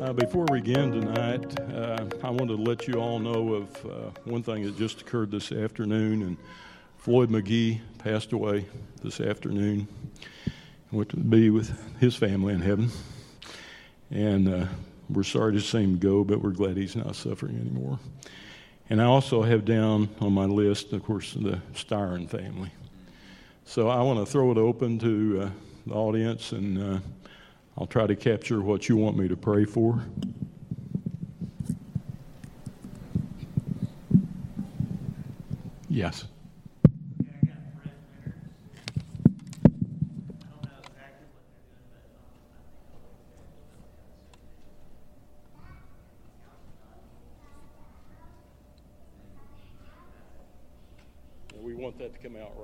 Uh, before we begin tonight, uh, I wanted to let you all know of uh, one thing that just occurred this afternoon. And Floyd McGee passed away this afternoon. Went to be with his family in heaven. And uh, we're sorry to see him go, but we're glad he's not suffering anymore. And I also have down on my list, of course, the Styron family. So I want to throw it open to uh, the audience and uh, I'll try to capture what you want me to pray for. Yes. We want that to come out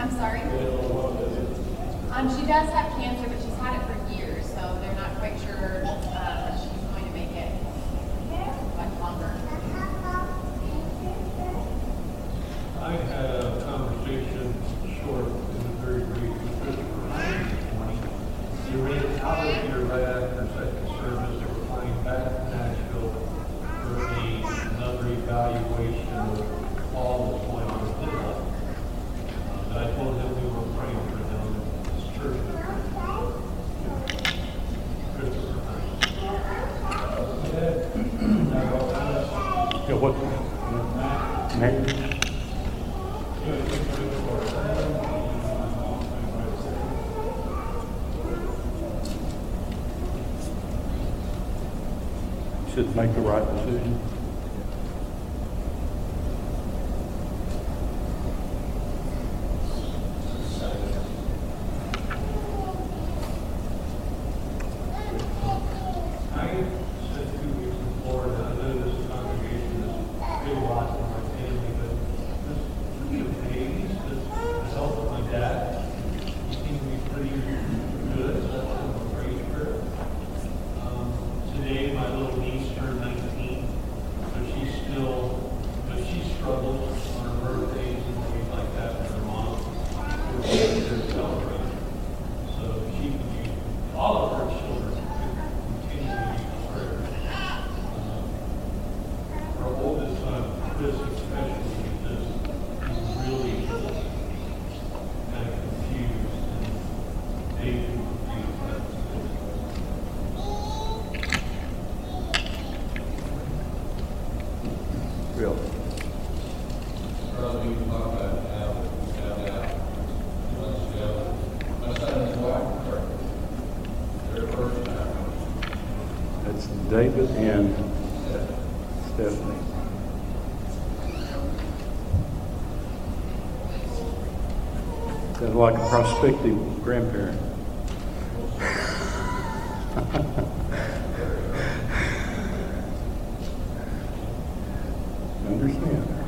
I'm sorry? Um, she does have cancer, but she make the right decision. I spent two weeks in Florida. I know this congregation is a big lot for my family, but just pretty amazed at the health of my dad. He seemed to be pretty good, so that's kind of a praise for it. Um, today, my little niece turned nineteen, but she's still, but she struggles on her birthdays and things like that with her mom. We're they're celebrating. So she could use, all of her children could continue to use prayer. Um, Our oldest son, Chris especially, is he's really kind of confused and maybe confused. Bill? Brother, you talk about how we found out months ago, my son and his wife were their first time. That's David and Stephanie. Sounds like a prospective grandparent. Understand.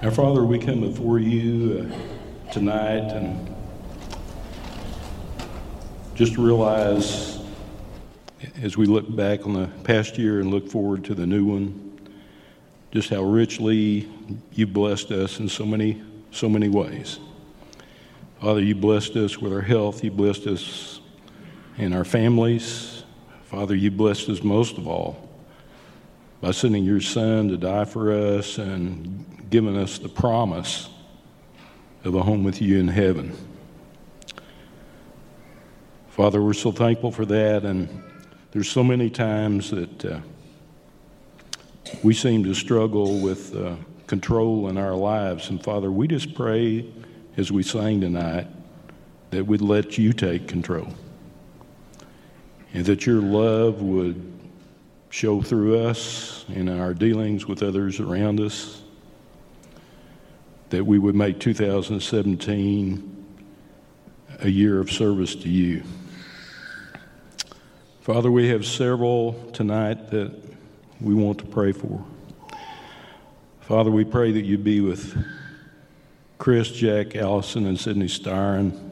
Good. Our Father, we come before you uh, tonight and just realize as we look back on the past year and look forward to the new one, just how richly you blessed us in so many, so many ways. Father, you blessed us with our health, you blessed us in our families. Father, you blessed us most of all by sending your son to die for us and giving us the promise of a home with you in heaven. Father, we're so thankful for that, and there's so many times that uh, we seem to struggle with uh, control in our lives. And Father, we just pray as we sang tonight that we'd let you take control and that your love would show through us in our dealings with others around us, that we would make 2017 a year of service to you. Father, we have several tonight that we want to pray for. Father, we pray that you be with Chris, Jack, Allison, and Sydney Styron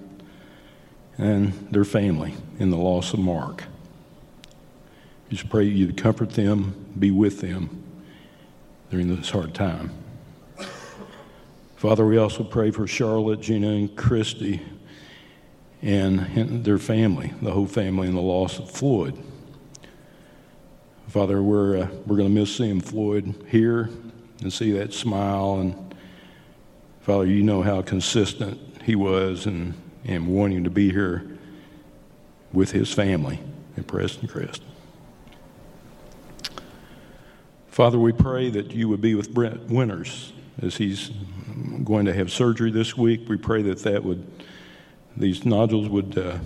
and their family in the loss of Mark. Just pray you'd comfort them, be with them during this hard time. Father, we also pray for Charlotte, Gina, and Christy and their family, the whole family, in the loss of Floyd. Father, we're, uh, we're going to miss seeing Floyd here and see that smile. And Father, you know how consistent he was and, and wanting to be here with his family in Prestoncrest. Father, we pray that you would be with Brent Winters as he's going to have surgery this week. We pray that that would these nodules would uh,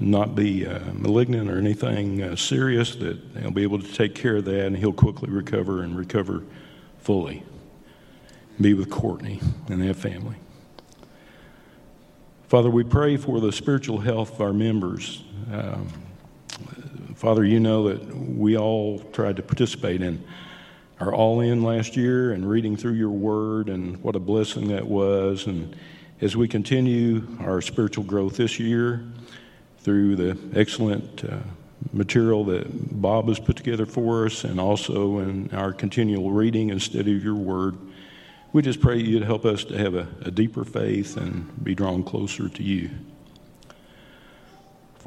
not be uh, malignant or anything uh, serious, that he'll be able to take care of that and he'll quickly recover and recover fully. Be with Courtney and their family. Father, we pray for the spiritual health of our members. Um, Father, you know that we all tried to participate in our all in last year and reading through your word, and what a blessing that was. And as we continue our spiritual growth this year through the excellent uh, material that Bob has put together for us and also in our continual reading and study of your word, we just pray you'd help us to have a, a deeper faith and be drawn closer to you.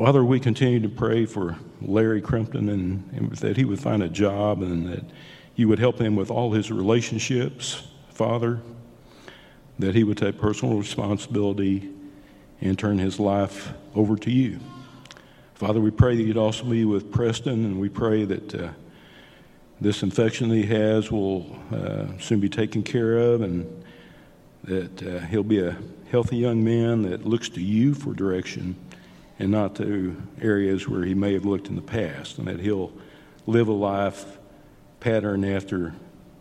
Father, we continue to pray for Larry Crumpton and, and that he would find a job and that you would help him with all his relationships, Father that he would take personal responsibility and turn his life over to you. Father, we pray that you'd also be with Preston, and we pray that uh, this infection that he has will uh, soon be taken care of, and that uh, he'll be a healthy young man that looks to you for direction and not to areas where he may have looked in the past, and that he'll live a life patterned after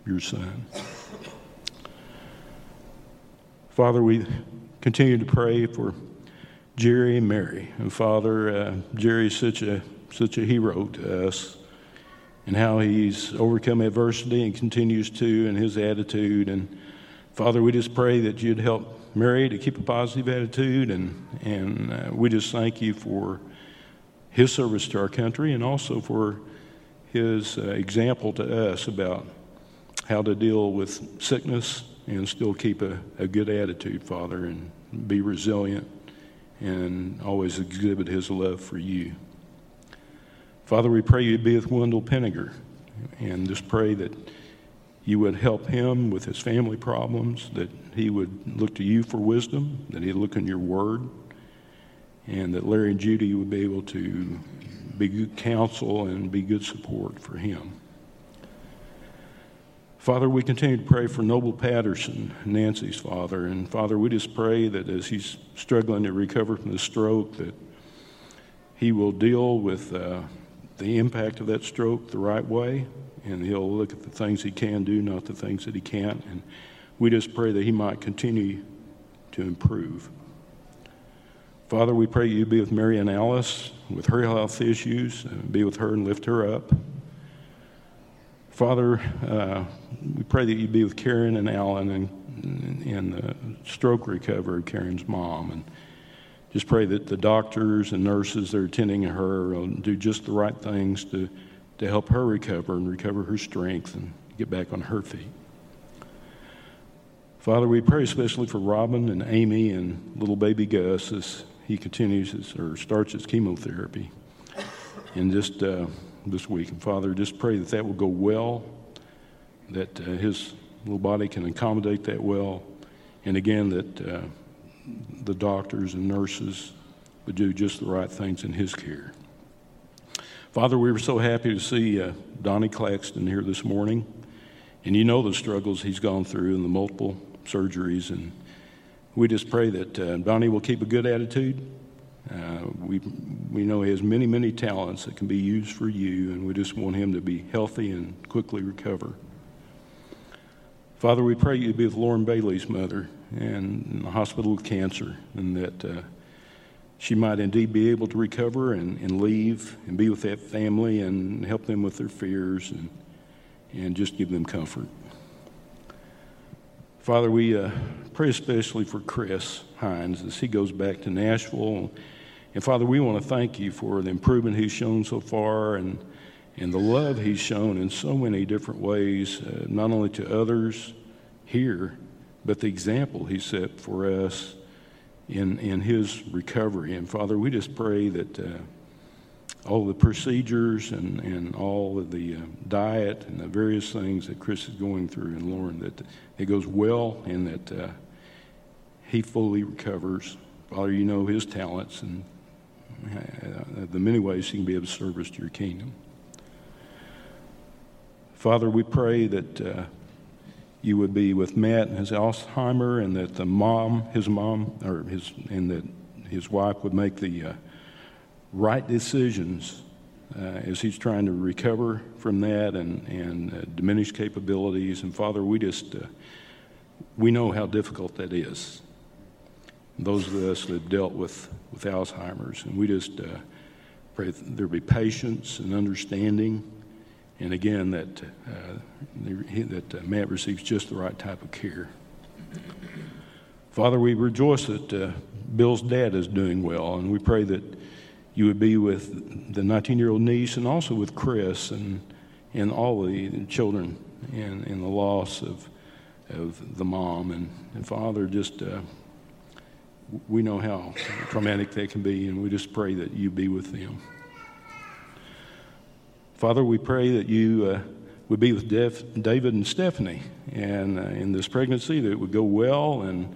your son. Father, we continue to pray for Jerry and Mary. And Father, uh, Jerry's such a such a hero to us, and how he's overcome adversity and continues to, and his attitude. And Father, we just pray that you'd help Mary to keep a positive attitude, and and uh, we just thank you for his service to our country, and also for his uh, example to us about how to deal with sickness and still keep a, a good attitude, Father, and be resilient and always exhibit his love for you. Father, we pray you'd be with Wendell Penninger and just pray that you would help him with his family problems, that he would look to you for wisdom, that he'd look in your word, and that Larry and Judy would be able to be good counsel and be good support for him. Father, we continue to pray for Noble Patterson, Nancy's father. And Father, we just pray that as he's struggling to recover from the stroke, that he will deal with uh, the impact of that stroke the right way, and he'll look at the things he can do, not the things that he can't. And we just pray that he might continue to improve. Father, we pray you be with Mary and Alice with her health issues, be with her and lift her up. Father, uh, we pray that you be with Karen and Alan and in the stroke recovery of Karen's mom. And just pray that the doctors and nurses that are attending her will do just the right things to, to help her recover and recover her strength and get back on her feet. Father, we pray especially for Robin and Amy and little baby Gus as he continues his, or starts his chemotherapy. And just uh, this week. And Father, just pray that that will go well, that uh, his little body can accommodate that well, and again, that uh, the doctors and nurses would do just the right things in his care. Father, we were so happy to see uh, Donnie Claxton here this morning. And you know the struggles he's gone through and the multiple surgeries. And we just pray that uh, Donnie will keep a good attitude uh, we, we know he has many, many talents that can be used for you, and we just want him to be healthy and quickly recover. Father, we pray you be with Lauren Bailey's mother and in the hospital with cancer, and that uh, she might indeed be able to recover and, and leave and be with that family and help them with their fears and, and just give them comfort. Father, we uh, pray especially for Chris Hines as he goes back to Nashville. And Father, we want to thank you for the improvement he's shown so far and, and the love he's shown in so many different ways, uh, not only to others here, but the example he set for us in, in his recovery. And Father, we just pray that uh, all the procedures and, and all of the uh, diet and the various things that Chris is going through and Lauren, that it goes well and that uh, he fully recovers. Father, you know his talents and uh, the many ways he can be of service to your kingdom. Father, we pray that uh, you would be with Matt and his Alzheimer, and that the mom, his mom, or his, and that his wife would make the uh, right decisions uh, as he's trying to recover from that and, and uh, diminish capabilities. And Father, we just, uh, we know how difficult that is. Those of us that have dealt with, with Alzheimer's, and we just uh, pray there be patience and understanding. And again, that, uh, that uh, Matt receives just the right type of care. Father, we rejoice that Bill's dad is doing well, and we pray that you would be with the 19 year old niece and also with Chris and, and all the children and, and the loss of, of the mom. And, and Father, just uh, we know how traumatic that can be, and we just pray that you be with them. Father, we pray that you uh, would be with David and Stephanie and uh, in this pregnancy, that it would go well and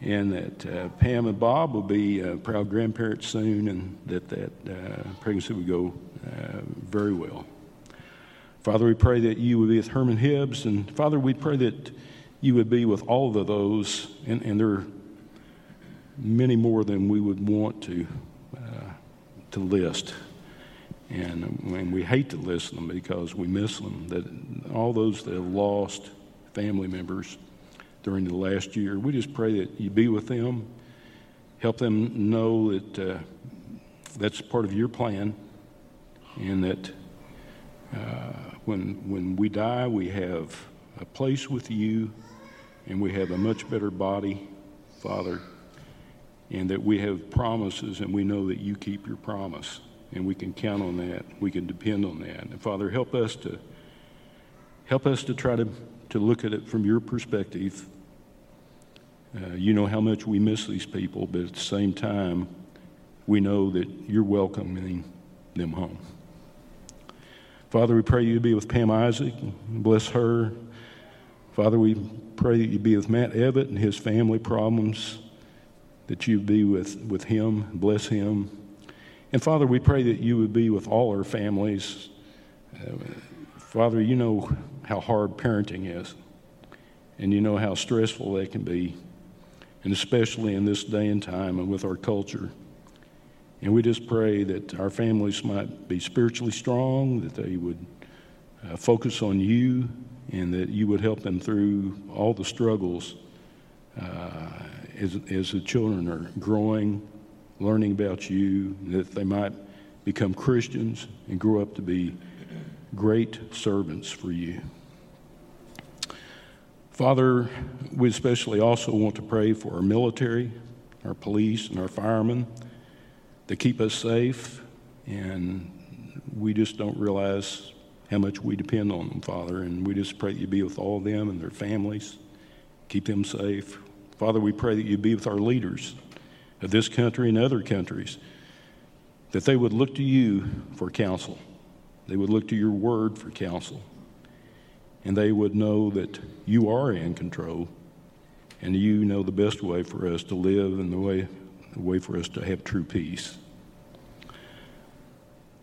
and that uh, Pam and Bob will be uh, proud grandparents soon, and that that uh, pregnancy would go uh, very well. Father, we pray that you would be with Herman Hibbs, and Father, we pray that you would be with all of those, and, and there are many more than we would want to uh, to list. And, and we hate to list them because we miss them. That all those that have lost family members during the last year. We just pray that you be with them, help them know that uh, that's part of your plan, and that uh, when, when we die, we have a place with you, and we have a much better body, Father, and that we have promises, and we know that you keep your promise, and we can count on that. We can depend on that. And Father, help us to help us to try to, to look at it from your perspective uh, you know how much we miss these people, but at the same time, we know that you're welcoming them home. Father, we pray you be with Pam Isaac, bless her. Father, we pray that you be with Matt Evett and his family problems, that you be with, with him, bless him. And Father, we pray that you would be with all our families. Uh, Father, you know how hard parenting is, and you know how stressful that can be and especially in this day and time and with our culture. And we just pray that our families might be spiritually strong, that they would uh, focus on you, and that you would help them through all the struggles uh, as, as the children are growing, learning about you, that they might become Christians and grow up to be great servants for you. Father, we especially also want to pray for our military, our police, and our firemen to keep us safe. And we just don't realize how much we depend on them, Father. And we just pray that you be with all of them and their families, keep them safe. Father, we pray that you be with our leaders of this country and other countries, that they would look to you for counsel, they would look to your word for counsel and they would know that you are in control and you know the best way for us to live and the way, the way for us to have true peace.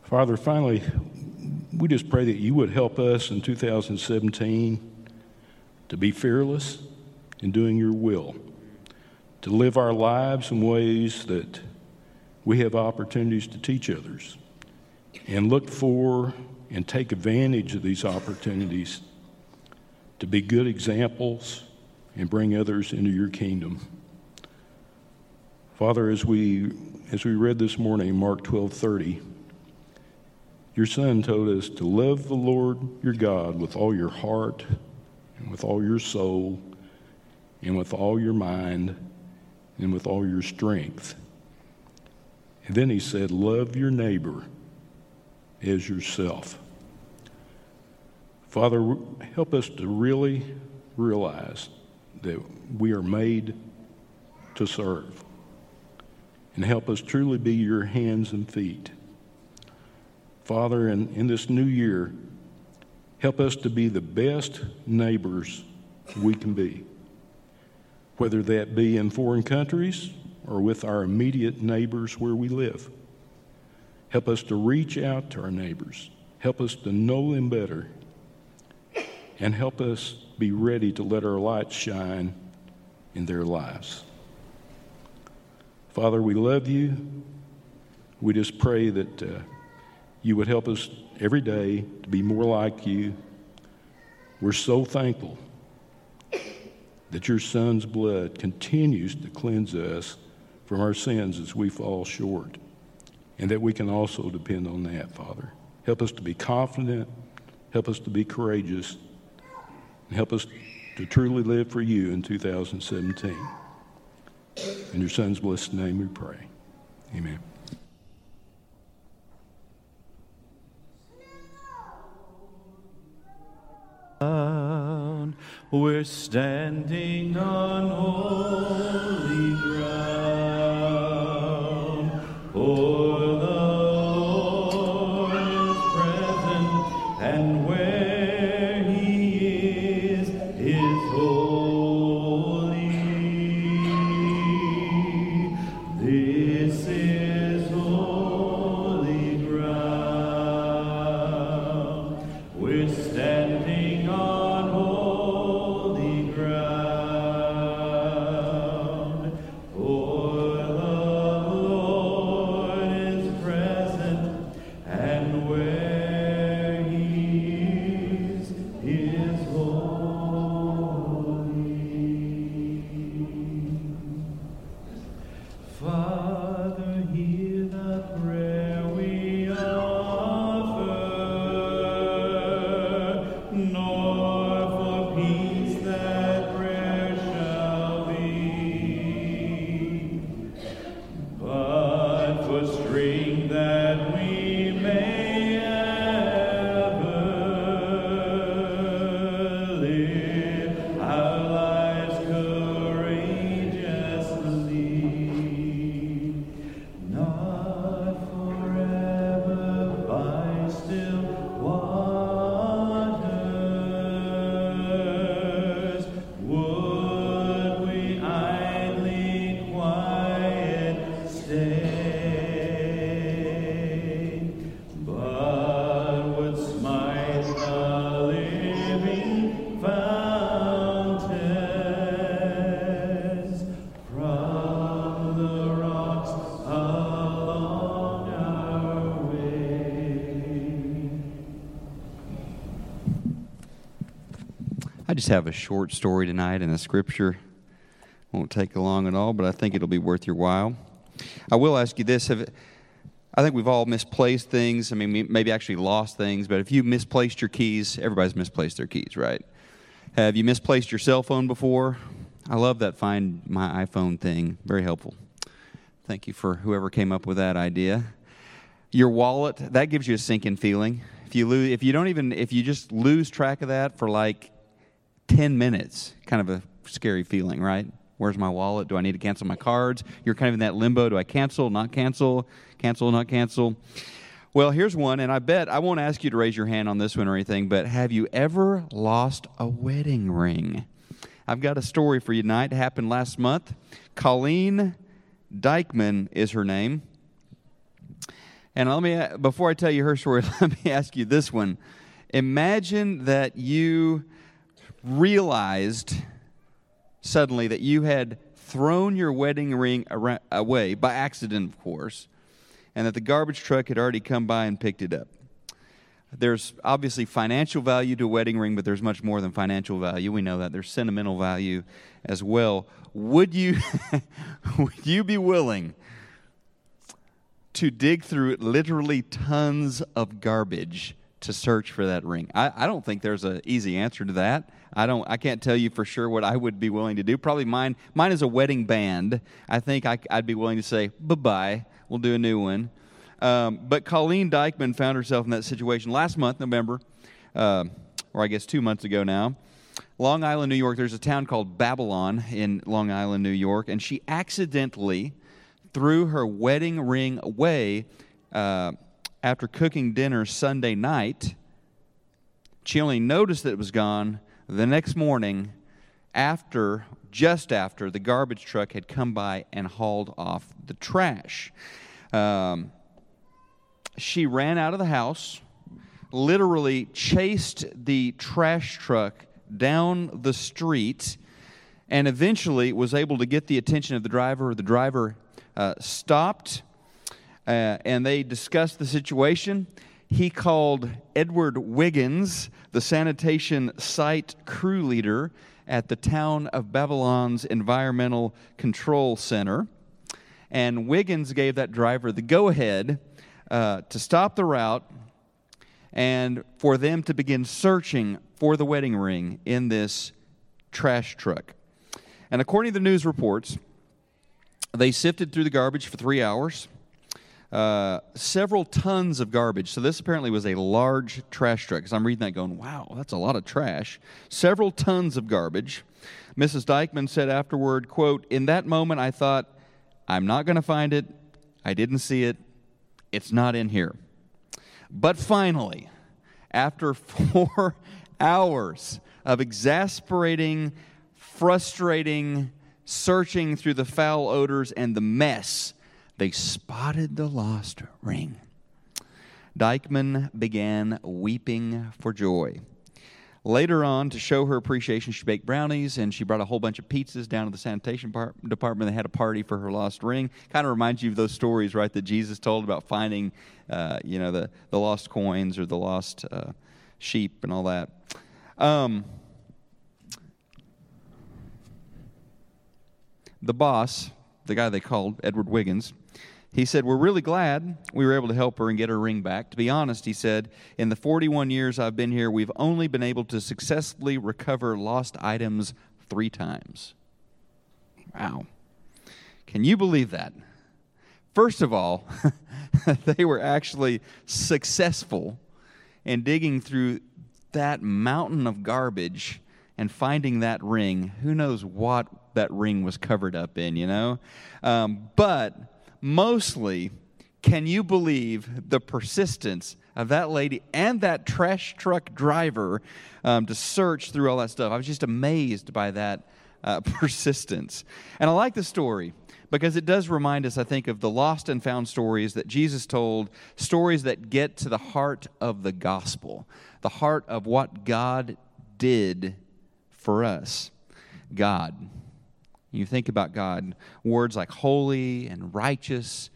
Father, finally, we just pray that you would help us in 2017 to be fearless in doing your will, to live our lives in ways that we have opportunities to teach others, and look for and take advantage of these opportunities to be good examples and bring others into your kingdom. Father, as we as we read this morning, Mark 12:30, your son told us to love the Lord your God with all your heart and with all your soul and with all your mind and with all your strength. And then he said, Love your neighbor as yourself. Father, help us to really realize that we are made to serve. And help us truly be your hands and feet. Father, in, in this new year, help us to be the best neighbors we can be, whether that be in foreign countries or with our immediate neighbors where we live. Help us to reach out to our neighbors. Help us to know them better. And help us be ready to let our light shine in their lives. Father, we love you. We just pray that uh, you would help us every day to be more like you. We're so thankful that your Son's blood continues to cleanse us from our sins as we fall short, and that we can also depend on that, Father. Help us to be confident, help us to be courageous, help us to truly live for you in 2017. In your Son's blessed name we pray. Amen. We're standing on holy ground. For I just have a short story tonight and the scripture. Won't take long at all, but I think it'll be worth your while. I will ask you this: have, I think we've all misplaced things. I mean, maybe actually lost things, but if you misplaced your keys, everybody's misplaced their keys, right? Have you misplaced your cell phone before? I love that Find My iPhone thing. Very helpful. Thank you for whoever came up with that idea. Your wallet that gives you a sinking feeling. If you lose, if you don't even, if you just lose track of that for like 10 minutes. Kind of a scary feeling, right? Where's my wallet? Do I need to cancel my cards? You're kind of in that limbo. Do I cancel, not cancel, cancel, not cancel? Well, here's one, and I bet I won't ask you to raise your hand on this one or anything, but have you ever lost a wedding ring? I've got a story for you tonight. It happened last month. Colleen Dykeman is her name. And let me, before I tell you her story, let me ask you this one. Imagine that you realized suddenly that you had thrown your wedding ring away, by accident, of course, and that the garbage truck had already come by and picked it up. There's obviously financial value to a wedding ring, but there's much more than financial value. We know that. There's sentimental value as well. Would you, would you be willing to dig through literally tons of garbage to search for that ring? I, I don't think there's an easy answer to that. I don't. I can't tell you for sure what I would be willing to do. Probably mine. Mine is a wedding band. I think I, would be willing to say bye bye. We'll do a new one. Um, but Colleen Dykeman found herself in that situation last month, November, uh, or I guess two months ago now. Long Island, New York. There's a town called Babylon in Long Island, New York, and she accidentally threw her wedding ring away uh, after cooking dinner Sunday night. She only noticed that it was gone the next morning after, just after, the garbage truck had come by and hauled off the trash. Um, she ran out of the house, literally chased the trash truck down the street, and eventually was able to get the attention of the driver. The driver uh, stopped, uh, and they discussed the situation. He called Edward Wiggins, the sanitation site crew leader at the town of Babylon's Environmental Control Center. And Wiggins gave that driver the go ahead uh, to stop the route and for them to begin searching for the wedding ring in this trash truck. And according to the news reports, they sifted through the garbage for three hours. Uh, several tons of garbage. So this apparently was a large trash truck. Because I'm reading that, going, "Wow, that's a lot of trash." Several tons of garbage. Mrs. Dykeman said afterward, "quote In that moment, I thought, I'm not going to find it. I didn't see it. It's not in here." But finally, after four hours of exasperating, frustrating searching through the foul odors and the mess, they spotted the lost ring. Dykeman began weeping for joy. Later on, to show her appreciation, she baked brownies and she brought a whole bunch of pizzas down to the sanitation par- department. They had a party for her lost ring. Kind of reminds you of those stories, right, that Jesus told about finding, uh, you know, the, the lost coins or the lost uh, sheep and all that. Um, the boss, the guy they called, Edward Wiggins, he said, We're really glad we were able to help her and get her ring back. To be honest, he said, in the 41 years I've been here, we've only been able to successfully recover lost items three times. Wow. Can you believe that? First of all, they were actually successful in digging through that mountain of garbage and finding that ring. Who knows what that ring was covered up in, you know? Um, but mostly, can you believe the persistence of that lady and that trash truck driver um, to search through all that stuff? I was just amazed by that uh, persistence. And I like the story because it does remind us, I think, of the lost and found stories that Jesus told, stories that get to the heart of the gospel, the heart of what God did for us. God. You think about God, words like holy and righteous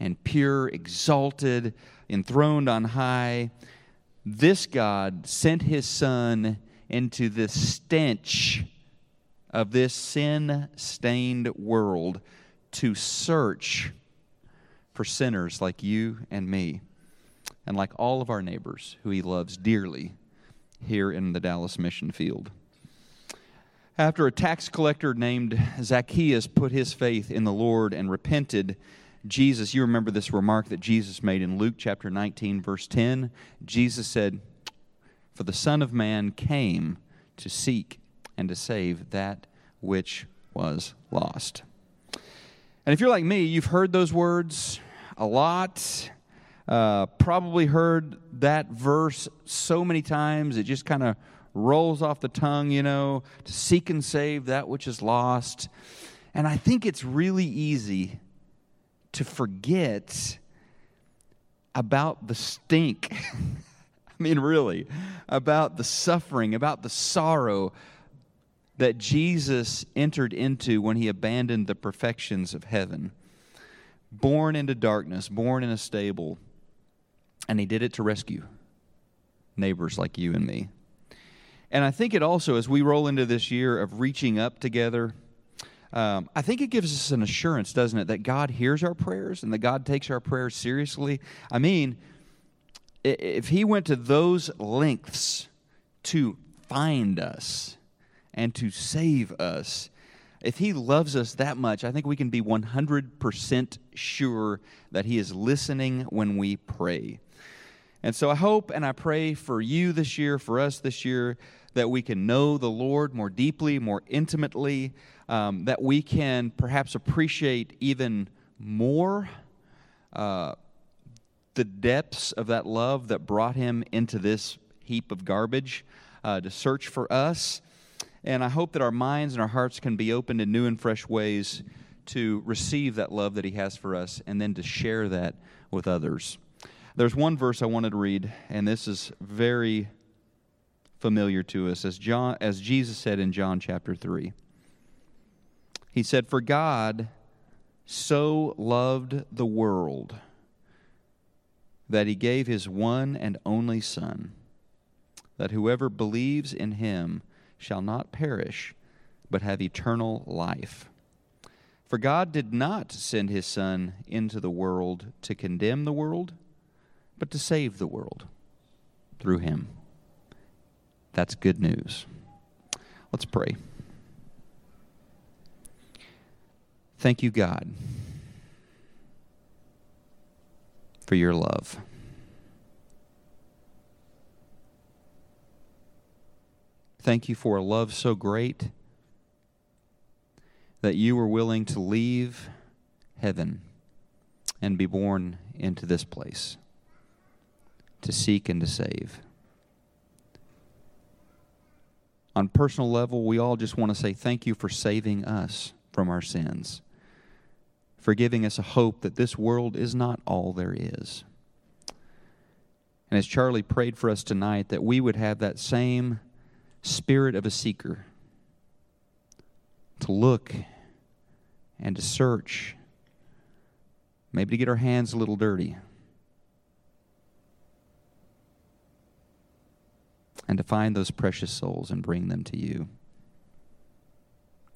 and pure, exalted, enthroned on high. This God sent his Son into the stench of this sin stained world to search for sinners like you and me, and like all of our neighbors who he loves dearly here in the Dallas mission field. After a tax collector named Zacchaeus put his faith in the Lord and repented, Jesus, you remember this remark that Jesus made in Luke chapter 19, verse 10. Jesus said, For the Son of Man came to seek and to save that which was lost. And if you're like me, you've heard those words a lot. Uh, probably heard that verse so many times, it just kind of rolls off the tongue, you know, to seek and save that which is lost. And I think it's really easy to forget about the stink. I mean, really, about the suffering, about the sorrow that Jesus entered into when he abandoned the perfections of heaven. Born into darkness, born in a stable, and he did it to rescue neighbors like you and me. And I think it also, as we roll into this year of reaching up together, um, I think it gives us an assurance, doesn't it, that God hears our prayers and that God takes our prayers seriously. I mean, if he went to those lengths to find us and to save us, if he loves us that much, I think we can be 100% sure that he is listening when we pray. And so I hope and I pray for you this year, for us this year, that we can know the Lord more deeply, more intimately, um, that we can perhaps appreciate even more uh, the depths of that love that brought him into this heap of garbage uh, to search for us. And I hope that our minds and our hearts can be opened in new and fresh ways to receive that love that he has for us and then to share that with others. There's one verse I wanted to read, and this is very familiar to us as John as Jesus said in John chapter 3. He said, "For God so loved the world that he gave his one and only son that whoever believes in him shall not perish but have eternal life." For God did not send his son into the world to condemn the world, but to save the world through him. That's good news. Let's pray. Thank you, God, for your love. Thank you for a love so great that you were willing to leave heaven and be born into this place to seek and to save. On personal level, we all just want to say thank you for saving us from our sins, for giving us a hope that this world is not all there is. And as Charlie prayed for us tonight, that we would have that same spirit of a seeker to look and to search, maybe to get our hands a little dirty and to find those precious souls and bring them to you.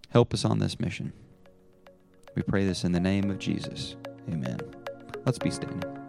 Help us on this mission. We pray this in the name of Jesus. Amen. Let's be standing.